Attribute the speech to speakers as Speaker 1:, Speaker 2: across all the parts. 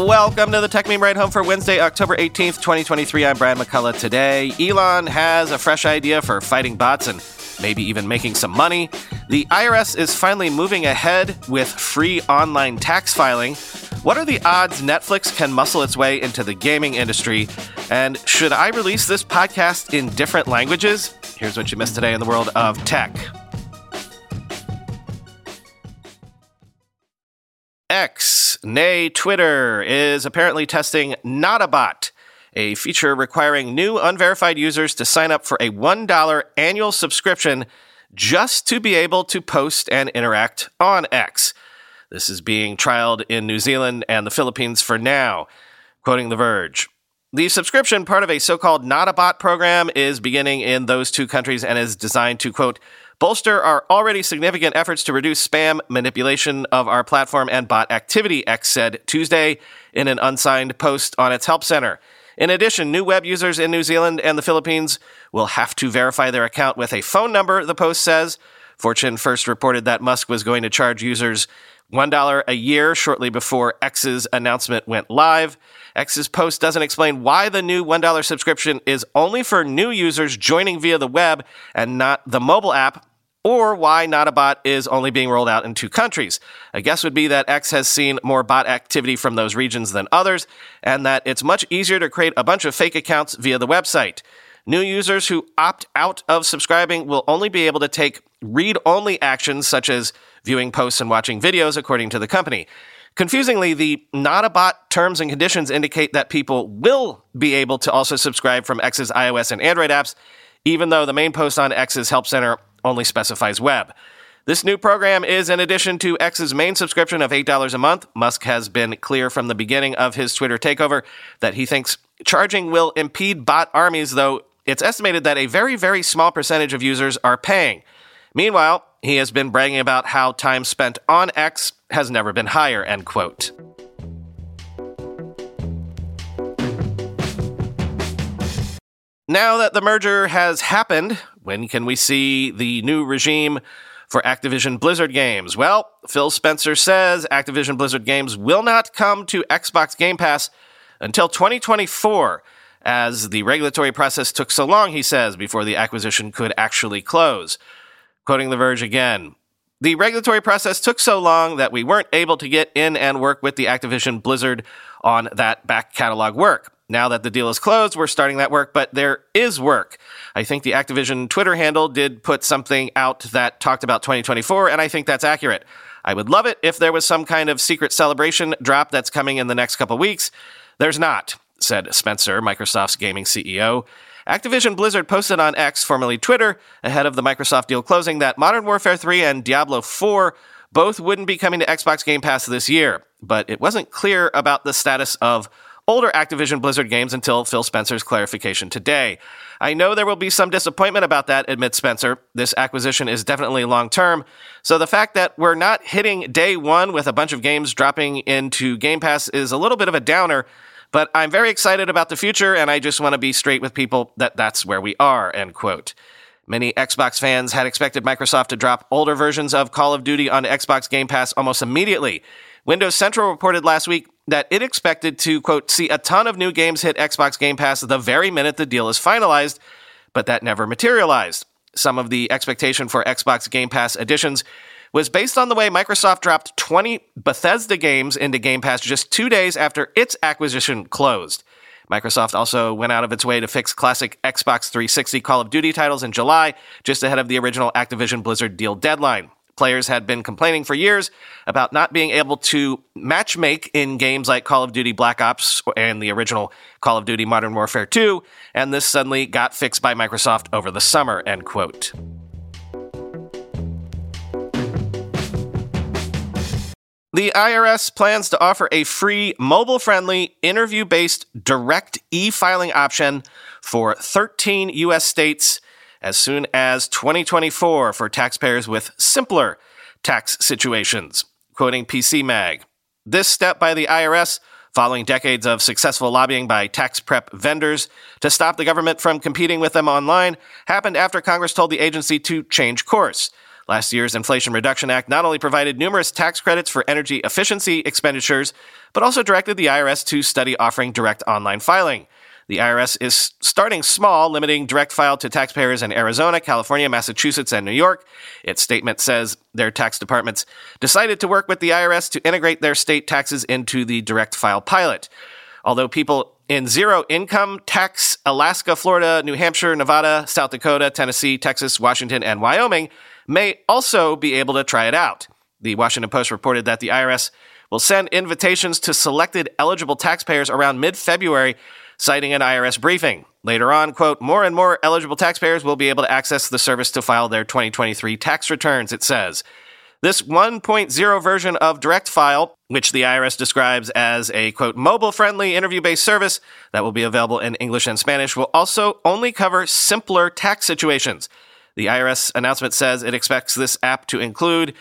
Speaker 1: Welcome to the Techmeme Ride Home for Wednesday, October 18th, 2023. I'm Brian McCullough. Today, Elon has a fresh idea for fighting bots and maybe even making some money. The IRS is finally moving ahead with free online tax filing. What are the odds Netflix can muscle its way into the gaming industry? And should I release this podcast in different languages? Here's what you missed today in the world of tech. X, nay Twitter, is apparently testing Notabot, a bot, a feature requiring new unverified users to sign up for a $1 annual subscription just to be able to post and interact on X. This is being trialed in New Zealand and the Philippines for now. Quoting The Verge. The subscription, part of a so called Notabot program, is beginning in those two countries and is designed to, quote, bolster our already significant efforts to reduce spam, manipulation of our platform, and bot activity, X said Tuesday in an unsigned post on its help center. In addition, new web users in New Zealand and the Philippines will have to verify their account with a phone number, the post says. Fortune first reported that Musk was going to charge users $1 a year shortly before X's announcement went live. X's post doesn't explain why the new $1 subscription is only for new users joining via the web and not the mobile app, or why Notabot is only being rolled out in two countries. A guess would be that X has seen more bot activity from those regions than others, and that it's much easier to create a bunch of fake accounts via the website. New users who opt out of subscribing will only be able to take read only actions such as viewing posts and watching videos, according to the company. Confusingly, the Notabot terms and conditions indicate that people will be able to also subscribe from X's iOS and Android apps, even though the main post on X's Help Center only specifies web. This new program is in addition to X's main subscription of $8 a month. Musk has been clear from the beginning of his Twitter takeover that he thinks charging will impede bot armies, though it's estimated that a very, very small percentage of users are paying. Meanwhile, he has been bragging about how time spent on X has never been higher, end quote. Now that the merger has happened, when can we see the new regime for Activision Blizzard games? Well, Phil Spencer says Activision Blizzard games will not come to Xbox Game Pass until 2024, as the regulatory process took so long, he says, before the acquisition could actually close. Quoting The Verge again. The regulatory process took so long that we weren't able to get in and work with the Activision Blizzard on that back catalog work. Now that the deal is closed, we're starting that work, but there is work. I think the Activision Twitter handle did put something out that talked about 2024, and I think that's accurate. I would love it if there was some kind of secret celebration drop that's coming in the next couple weeks. There's not, said Spencer, Microsoft's gaming CEO. Activision Blizzard posted on X, formerly Twitter, ahead of the Microsoft deal closing that Modern Warfare 3 and Diablo 4 both wouldn't be coming to Xbox Game Pass this year, but it wasn't clear about the status of older Activision Blizzard games until Phil Spencer's clarification today. I know there will be some disappointment about that, admits Spencer. This acquisition is definitely long term. So the fact that we're not hitting day one with a bunch of games dropping into Game Pass is a little bit of a downer. But I'm very excited about the future, and I just want to be straight with people that that's where we are, end quote. Many Xbox fans had expected Microsoft to drop older versions of Call of Duty on Xbox Game Pass almost immediately. Windows Central reported last week that it expected to, quote, see a ton of new games hit Xbox Game Pass the very minute the deal is finalized, but that never materialized. Some of the expectation for Xbox Game Pass additions was based on the way Microsoft dropped 20 Bethesda games into Game Pass just two days after its acquisition closed. Microsoft also went out of its way to fix classic Xbox 360 Call of Duty titles in July, just ahead of the original Activision Blizzard deal deadline. Players had been complaining for years about not being able to matchmake in games like Call of Duty Black Ops and the original Call of Duty Modern Warfare 2, and this suddenly got fixed by Microsoft over the summer, end quote. The IRS plans to offer a free, mobile friendly, interview based direct e filing option for 13 U.S. states as soon as 2024 for taxpayers with simpler tax situations. Quoting PC Mag This step by the IRS, following decades of successful lobbying by tax prep vendors to stop the government from competing with them online, happened after Congress told the agency to change course. Last year's Inflation Reduction Act not only provided numerous tax credits for energy efficiency expenditures, but also directed the IRS to study offering direct online filing. The IRS is starting small, limiting direct file to taxpayers in Arizona, California, Massachusetts, and New York. Its statement says their tax departments decided to work with the IRS to integrate their state taxes into the direct file pilot. Although people in zero income tax, Alaska, Florida, New Hampshire, Nevada, South Dakota, Tennessee, Texas, Washington, and Wyoming may also be able to try it out. The Washington Post reported that the IRS will send invitations to selected eligible taxpayers around mid February citing an IRS briefing. Later on, quote, more and more eligible taxpayers will be able to access the service to file their 2023 tax returns, it says. This 1.0 version of Direct File, which the IRS describes as a quote, mobile friendly interview based service that will be available in English and Spanish, will also only cover simpler tax situations. The IRS announcement says it expects this app to include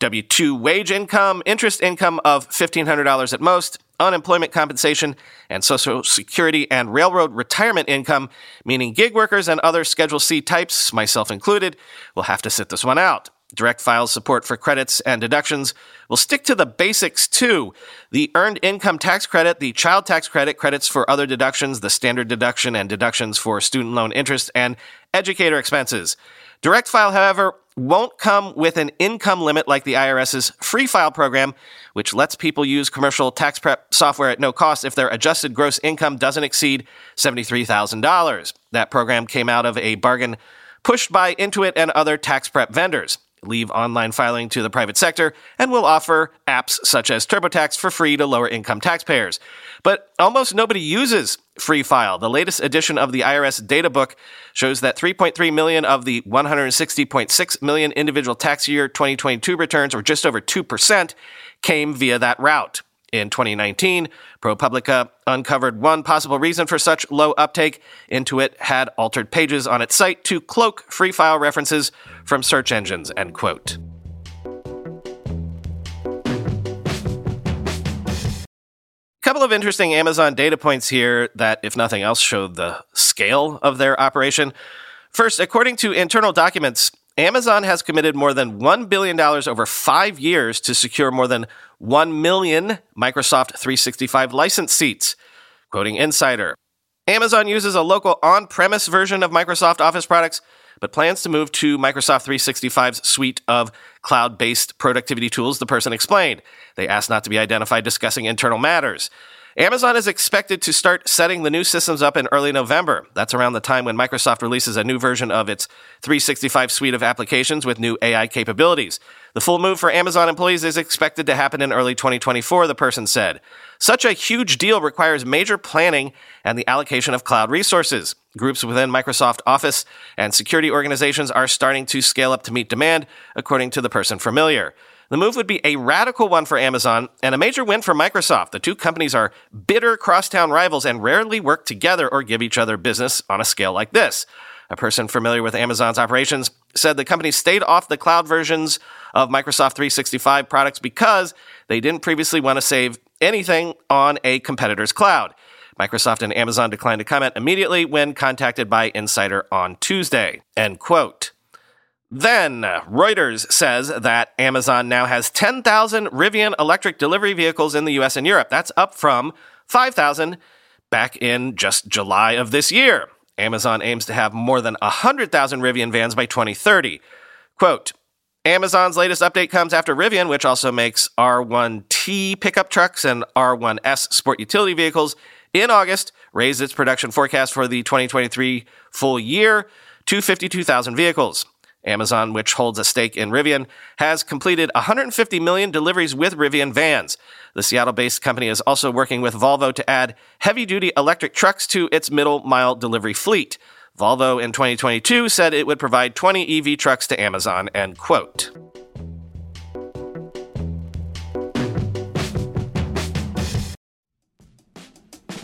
Speaker 1: W 2 wage income, interest income of $1,500 at most, unemployment compensation, and Social Security and railroad retirement income, meaning gig workers and other Schedule C types, myself included, will have to sit this one out. Direct File's support for credits and deductions will stick to the basics too. The earned income tax credit, the child tax credit, credits for other deductions, the standard deduction, and deductions for student loan interest and educator expenses. Direct File, however, won't come with an income limit like the IRS's Free File program, which lets people use commercial tax prep software at no cost if their adjusted gross income doesn't exceed $73,000. That program came out of a bargain pushed by Intuit and other tax prep vendors leave online filing to the private sector, and will offer apps such as TurboTax for free to lower income taxpayers. But almost nobody uses Free File. The latest edition of the IRS data book shows that 3.3 million of the 160.6 million individual tax year 2022 returns, or just over 2%, came via that route. In 2019, ProPublica uncovered one possible reason for such low uptake. Intuit had altered pages on its site to cloak free file references from search engines, end quote. Couple of interesting Amazon data points here that, if nothing else, show the scale of their operation. First, according to internal documents, Amazon has committed more than $1 billion over five years to secure more than 1 million Microsoft 365 license seats. Quoting Insider Amazon uses a local on premise version of Microsoft Office products, but plans to move to Microsoft 365's suite of cloud based productivity tools, the person explained. They asked not to be identified discussing internal matters. Amazon is expected to start setting the new systems up in early November. That's around the time when Microsoft releases a new version of its 365 suite of applications with new AI capabilities. The full move for Amazon employees is expected to happen in early 2024, the person said. Such a huge deal requires major planning and the allocation of cloud resources. Groups within Microsoft Office and security organizations are starting to scale up to meet demand, according to the person familiar. The move would be a radical one for Amazon and a major win for Microsoft. The two companies are bitter crosstown rivals and rarely work together or give each other business on a scale like this. A person familiar with Amazon's operations said the company stayed off the cloud versions of Microsoft 365 products because they didn't previously want to save anything on a competitor's cloud. Microsoft and Amazon declined to comment immediately when contacted by Insider on Tuesday. End quote. Then, Reuters says that Amazon now has 10,000 Rivian electric delivery vehicles in the US and Europe. That's up from 5,000 back in just July of this year. Amazon aims to have more than 100,000 Rivian vans by 2030. Quote, Amazon's latest update comes after Rivian, which also makes R1T pickup trucks and R1S sport utility vehicles, in August raised its production forecast for the 2023 full year to 52,000 vehicles. Amazon, which holds a stake in Rivian, has completed 150 million deliveries with Rivian vans. The Seattle based company is also working with Volvo to add heavy duty electric trucks to its middle mile delivery fleet. Volvo in 2022 said it would provide 20 EV trucks to Amazon, end quote.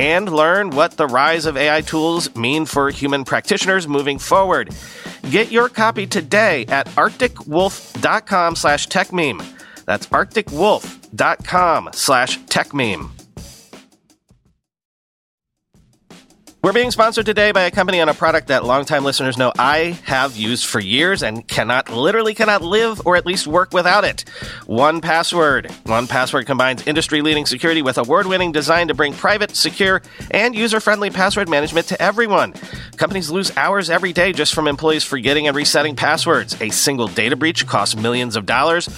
Speaker 1: and learn what the rise of AI tools mean for human practitioners moving forward. Get your copy today at arcticwolf.com slash techmeme. That's arcticwolf.com slash techmeme. We're being sponsored today by a company on a product that longtime listeners know I have used for years and cannot, literally cannot live or at least work without it. 1Password. One Password combines industry leading security with award winning design to bring private, secure, and user friendly password management to everyone. Companies lose hours every day just from employees forgetting and resetting passwords. A single data breach costs millions of dollars.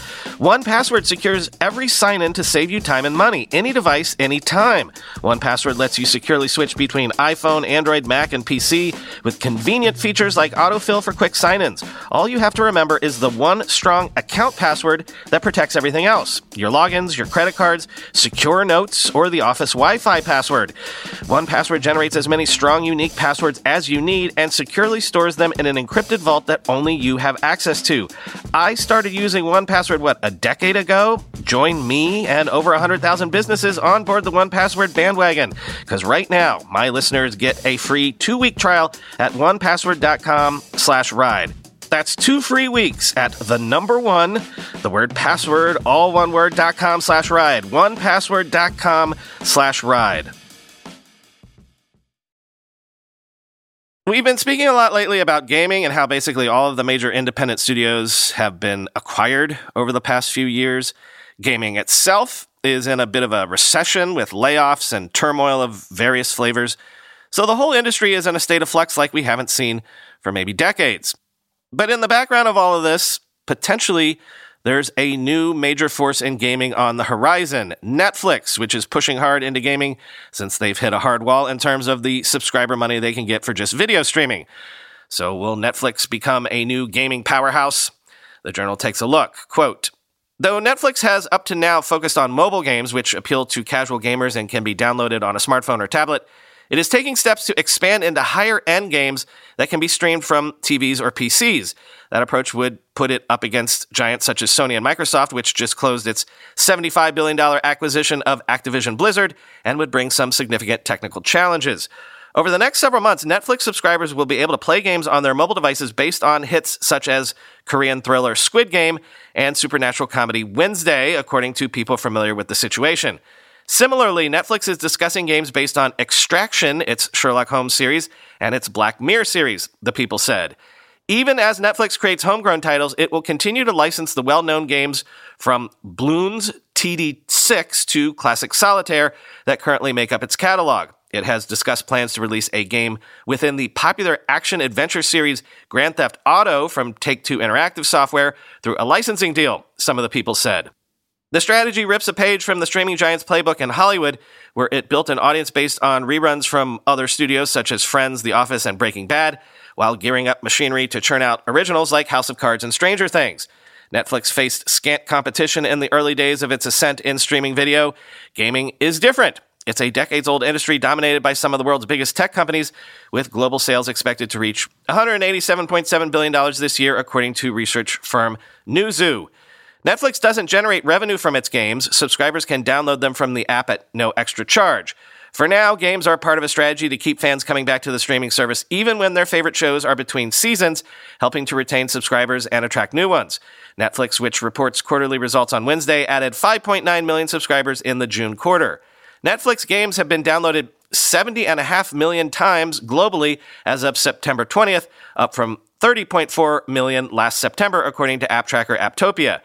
Speaker 1: 1Password secures every sign in to save you time and money, any device, anytime. 1Password lets you securely switch between iPhone, Android, Mac, and PC with convenient features like autofill for quick sign ins. All you have to remember is the one strong account password that protects everything else your logins, your credit cards, secure notes, or the office Wi Fi password. 1Password generates as many strong, unique passwords as you need and securely stores them in an encrypted vault that only you have access to. I started using 1Password, what, a decade ago? Join me and over 100,000 businesses on board the 1Password bandwagon. Because right now, my listeners get a free two-week trial at onepassword.com slash ride. That's two free weeks at the number one, the word password, all one word, dot com slash ride. Onepassword.com slash ride. We've been speaking a lot lately about gaming and how basically all of the major independent studios have been acquired over the past few years. Gaming itself is in a bit of a recession with layoffs and turmoil of various flavors. So the whole industry is in a state of flux like we haven't seen for maybe decades. But in the background of all of this, potentially there's a new major force in gaming on the horizon Netflix, which is pushing hard into gaming since they've hit a hard wall in terms of the subscriber money they can get for just video streaming. So, will Netflix become a new gaming powerhouse? The journal takes a look. Quote, Though Netflix has up to now focused on mobile games, which appeal to casual gamers and can be downloaded on a smartphone or tablet, it is taking steps to expand into higher end games that can be streamed from TVs or PCs. That approach would put it up against giants such as Sony and Microsoft, which just closed its $75 billion acquisition of Activision Blizzard and would bring some significant technical challenges. Over the next several months, Netflix subscribers will be able to play games on their mobile devices based on hits such as Korean thriller Squid Game and supernatural comedy Wednesday, according to people familiar with the situation. Similarly, Netflix is discussing games based on Extraction, its Sherlock Holmes series, and its Black Mirror series, the people said. Even as Netflix creates homegrown titles, it will continue to license the well known games from Bloons TD6 to Classic Solitaire that currently make up its catalog. It has discussed plans to release a game within the popular action adventure series Grand Theft Auto from Take Two Interactive Software through a licensing deal, some of the people said. The strategy rips a page from the streaming giant's playbook in Hollywood, where it built an audience based on reruns from other studios such as Friends, The Office, and Breaking Bad, while gearing up machinery to churn out originals like House of Cards and Stranger Things. Netflix faced scant competition in the early days of its ascent in streaming video. Gaming is different. It's a decades old industry dominated by some of the world's biggest tech companies, with global sales expected to reach $187.7 billion this year, according to research firm Newzoo. Netflix doesn't generate revenue from its games. Subscribers can download them from the app at no extra charge. For now, games are part of a strategy to keep fans coming back to the streaming service even when their favorite shows are between seasons, helping to retain subscribers and attract new ones. Netflix, which reports quarterly results on Wednesday, added 5.9 million subscribers in the June quarter. Netflix games have been downloaded 70.5 million times globally as of September 20th, up from 30.4 million last September, according to app tracker Apptopia.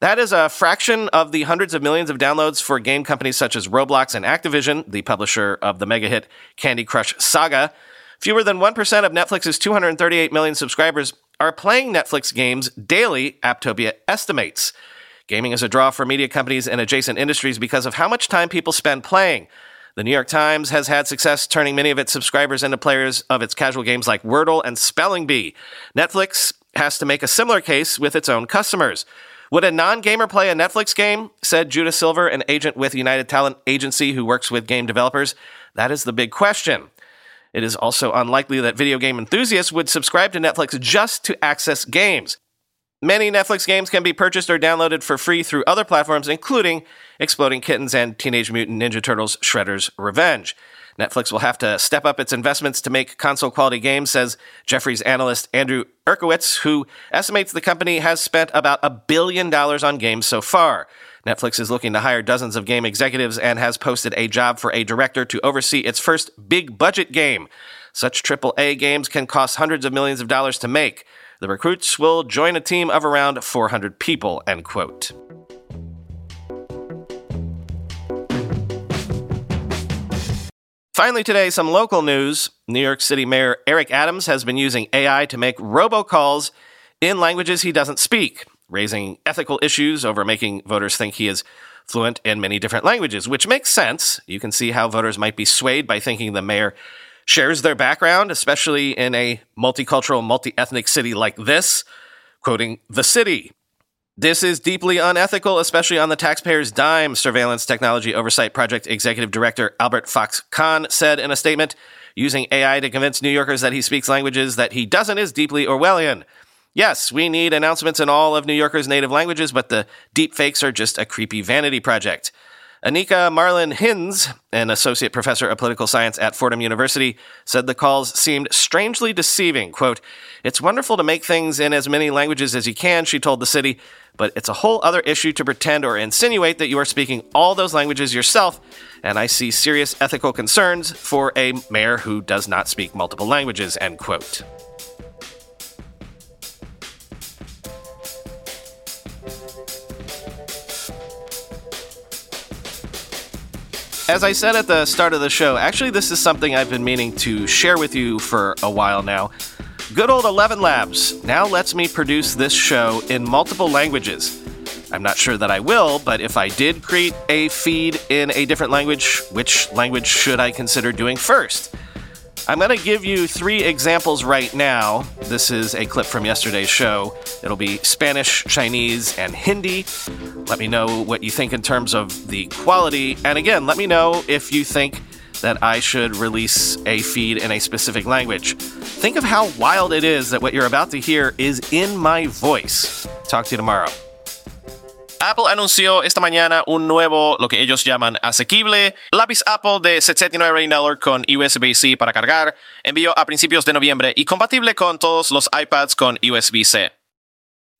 Speaker 1: That is a fraction of the hundreds of millions of downloads for game companies such as Roblox and Activision, the publisher of the mega hit Candy Crush Saga. Fewer than 1% of Netflix's 238 million subscribers are playing Netflix games daily, Apptopia estimates. Gaming is a draw for media companies and adjacent industries because of how much time people spend playing. The New York Times has had success turning many of its subscribers into players of its casual games like Wordle and Spelling Bee. Netflix has to make a similar case with its own customers. Would a non gamer play a Netflix game? Said Judah Silver, an agent with United Talent Agency who works with game developers. That is the big question. It is also unlikely that video game enthusiasts would subscribe to Netflix just to access games. Many Netflix games can be purchased or downloaded for free through other platforms, including Exploding Kittens and Teenage Mutant Ninja Turtles Shredder's Revenge. Netflix will have to step up its investments to make console quality games, says Jefferies analyst Andrew Uerkwitz, who estimates the company has spent about a billion dollars on games so far. Netflix is looking to hire dozens of game executives and has posted a job for a director to oversee its first big budget game. Such AAA games can cost hundreds of millions of dollars to make. The recruits will join a team of around 400 people, end quote. Finally, today, some local news. New York City Mayor Eric Adams has been using AI to make robocalls in languages he doesn't speak raising ethical issues over making voters think he is fluent in many different languages, which makes sense. You can see how voters might be swayed by thinking the mayor shares their background, especially in a multicultural, multi ethnic city like this. Quoting the city. This is deeply unethical, especially on the taxpayer's dime, Surveillance Technology Oversight Project Executive Director Albert Fox Cahn said in a statement. Using AI to convince New Yorkers that he speaks languages that he doesn't is deeply Orwellian. Yes, we need announcements in all of New Yorkers' native languages, but the deep fakes are just a creepy vanity project. Annika Marlen Hinze, an associate professor of political science at Fordham University, said the calls seemed strangely deceiving. Quote, It's wonderful to make things in as many languages as you can, she told the city, but it's a whole other issue to pretend or insinuate that you are speaking all those languages yourself, and I see serious ethical concerns for a mayor who does not speak multiple languages, end quote. As I said at the start of the show, actually, this is something I've been meaning to share with you for a while now. Good old 11 Labs now lets me produce this show in multiple languages. I'm not sure that I will, but if I did create a feed in a different language, which language should I consider doing first? I'm going to give you three examples right now. This is a clip from yesterday's show. It'll be Spanish, Chinese, and Hindi. Let me know what you think in terms of the quality. And again, let me know if you think that I should release a feed in a specific language. Think of how wild it is that what you're about to hear is in my voice. Talk to you tomorrow. Apple anunció esta mañana un nuevo, lo que ellos llaman asequible, lápiz Apple de 79 dólares con USB-C para cargar, envío a principios de noviembre y compatible con todos los iPads con USB-C。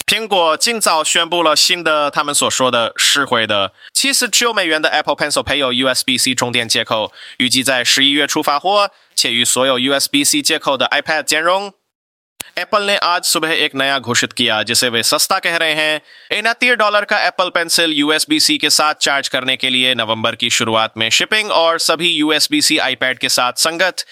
Speaker 1: 苹果今早宣布了新的，他们所说的实惠的七十九美元的 Apple Pencil 配有 USB-C 充电接口，预计在十一月初发货，且与所有 USB-C 接口的 iPad 兼容。 Apple ने आज सुबह एक नया घोषित किया, जिसे वे सस्ता कह रहे हैं। इनतीस डॉलर का एप्पल पेंसिल यूएसबी सी के साथ चार्ज करने के लिए नवंबर की शुरुआत में शिपिंग और सभी यूएसबी सी आईपैड के साथ संगत।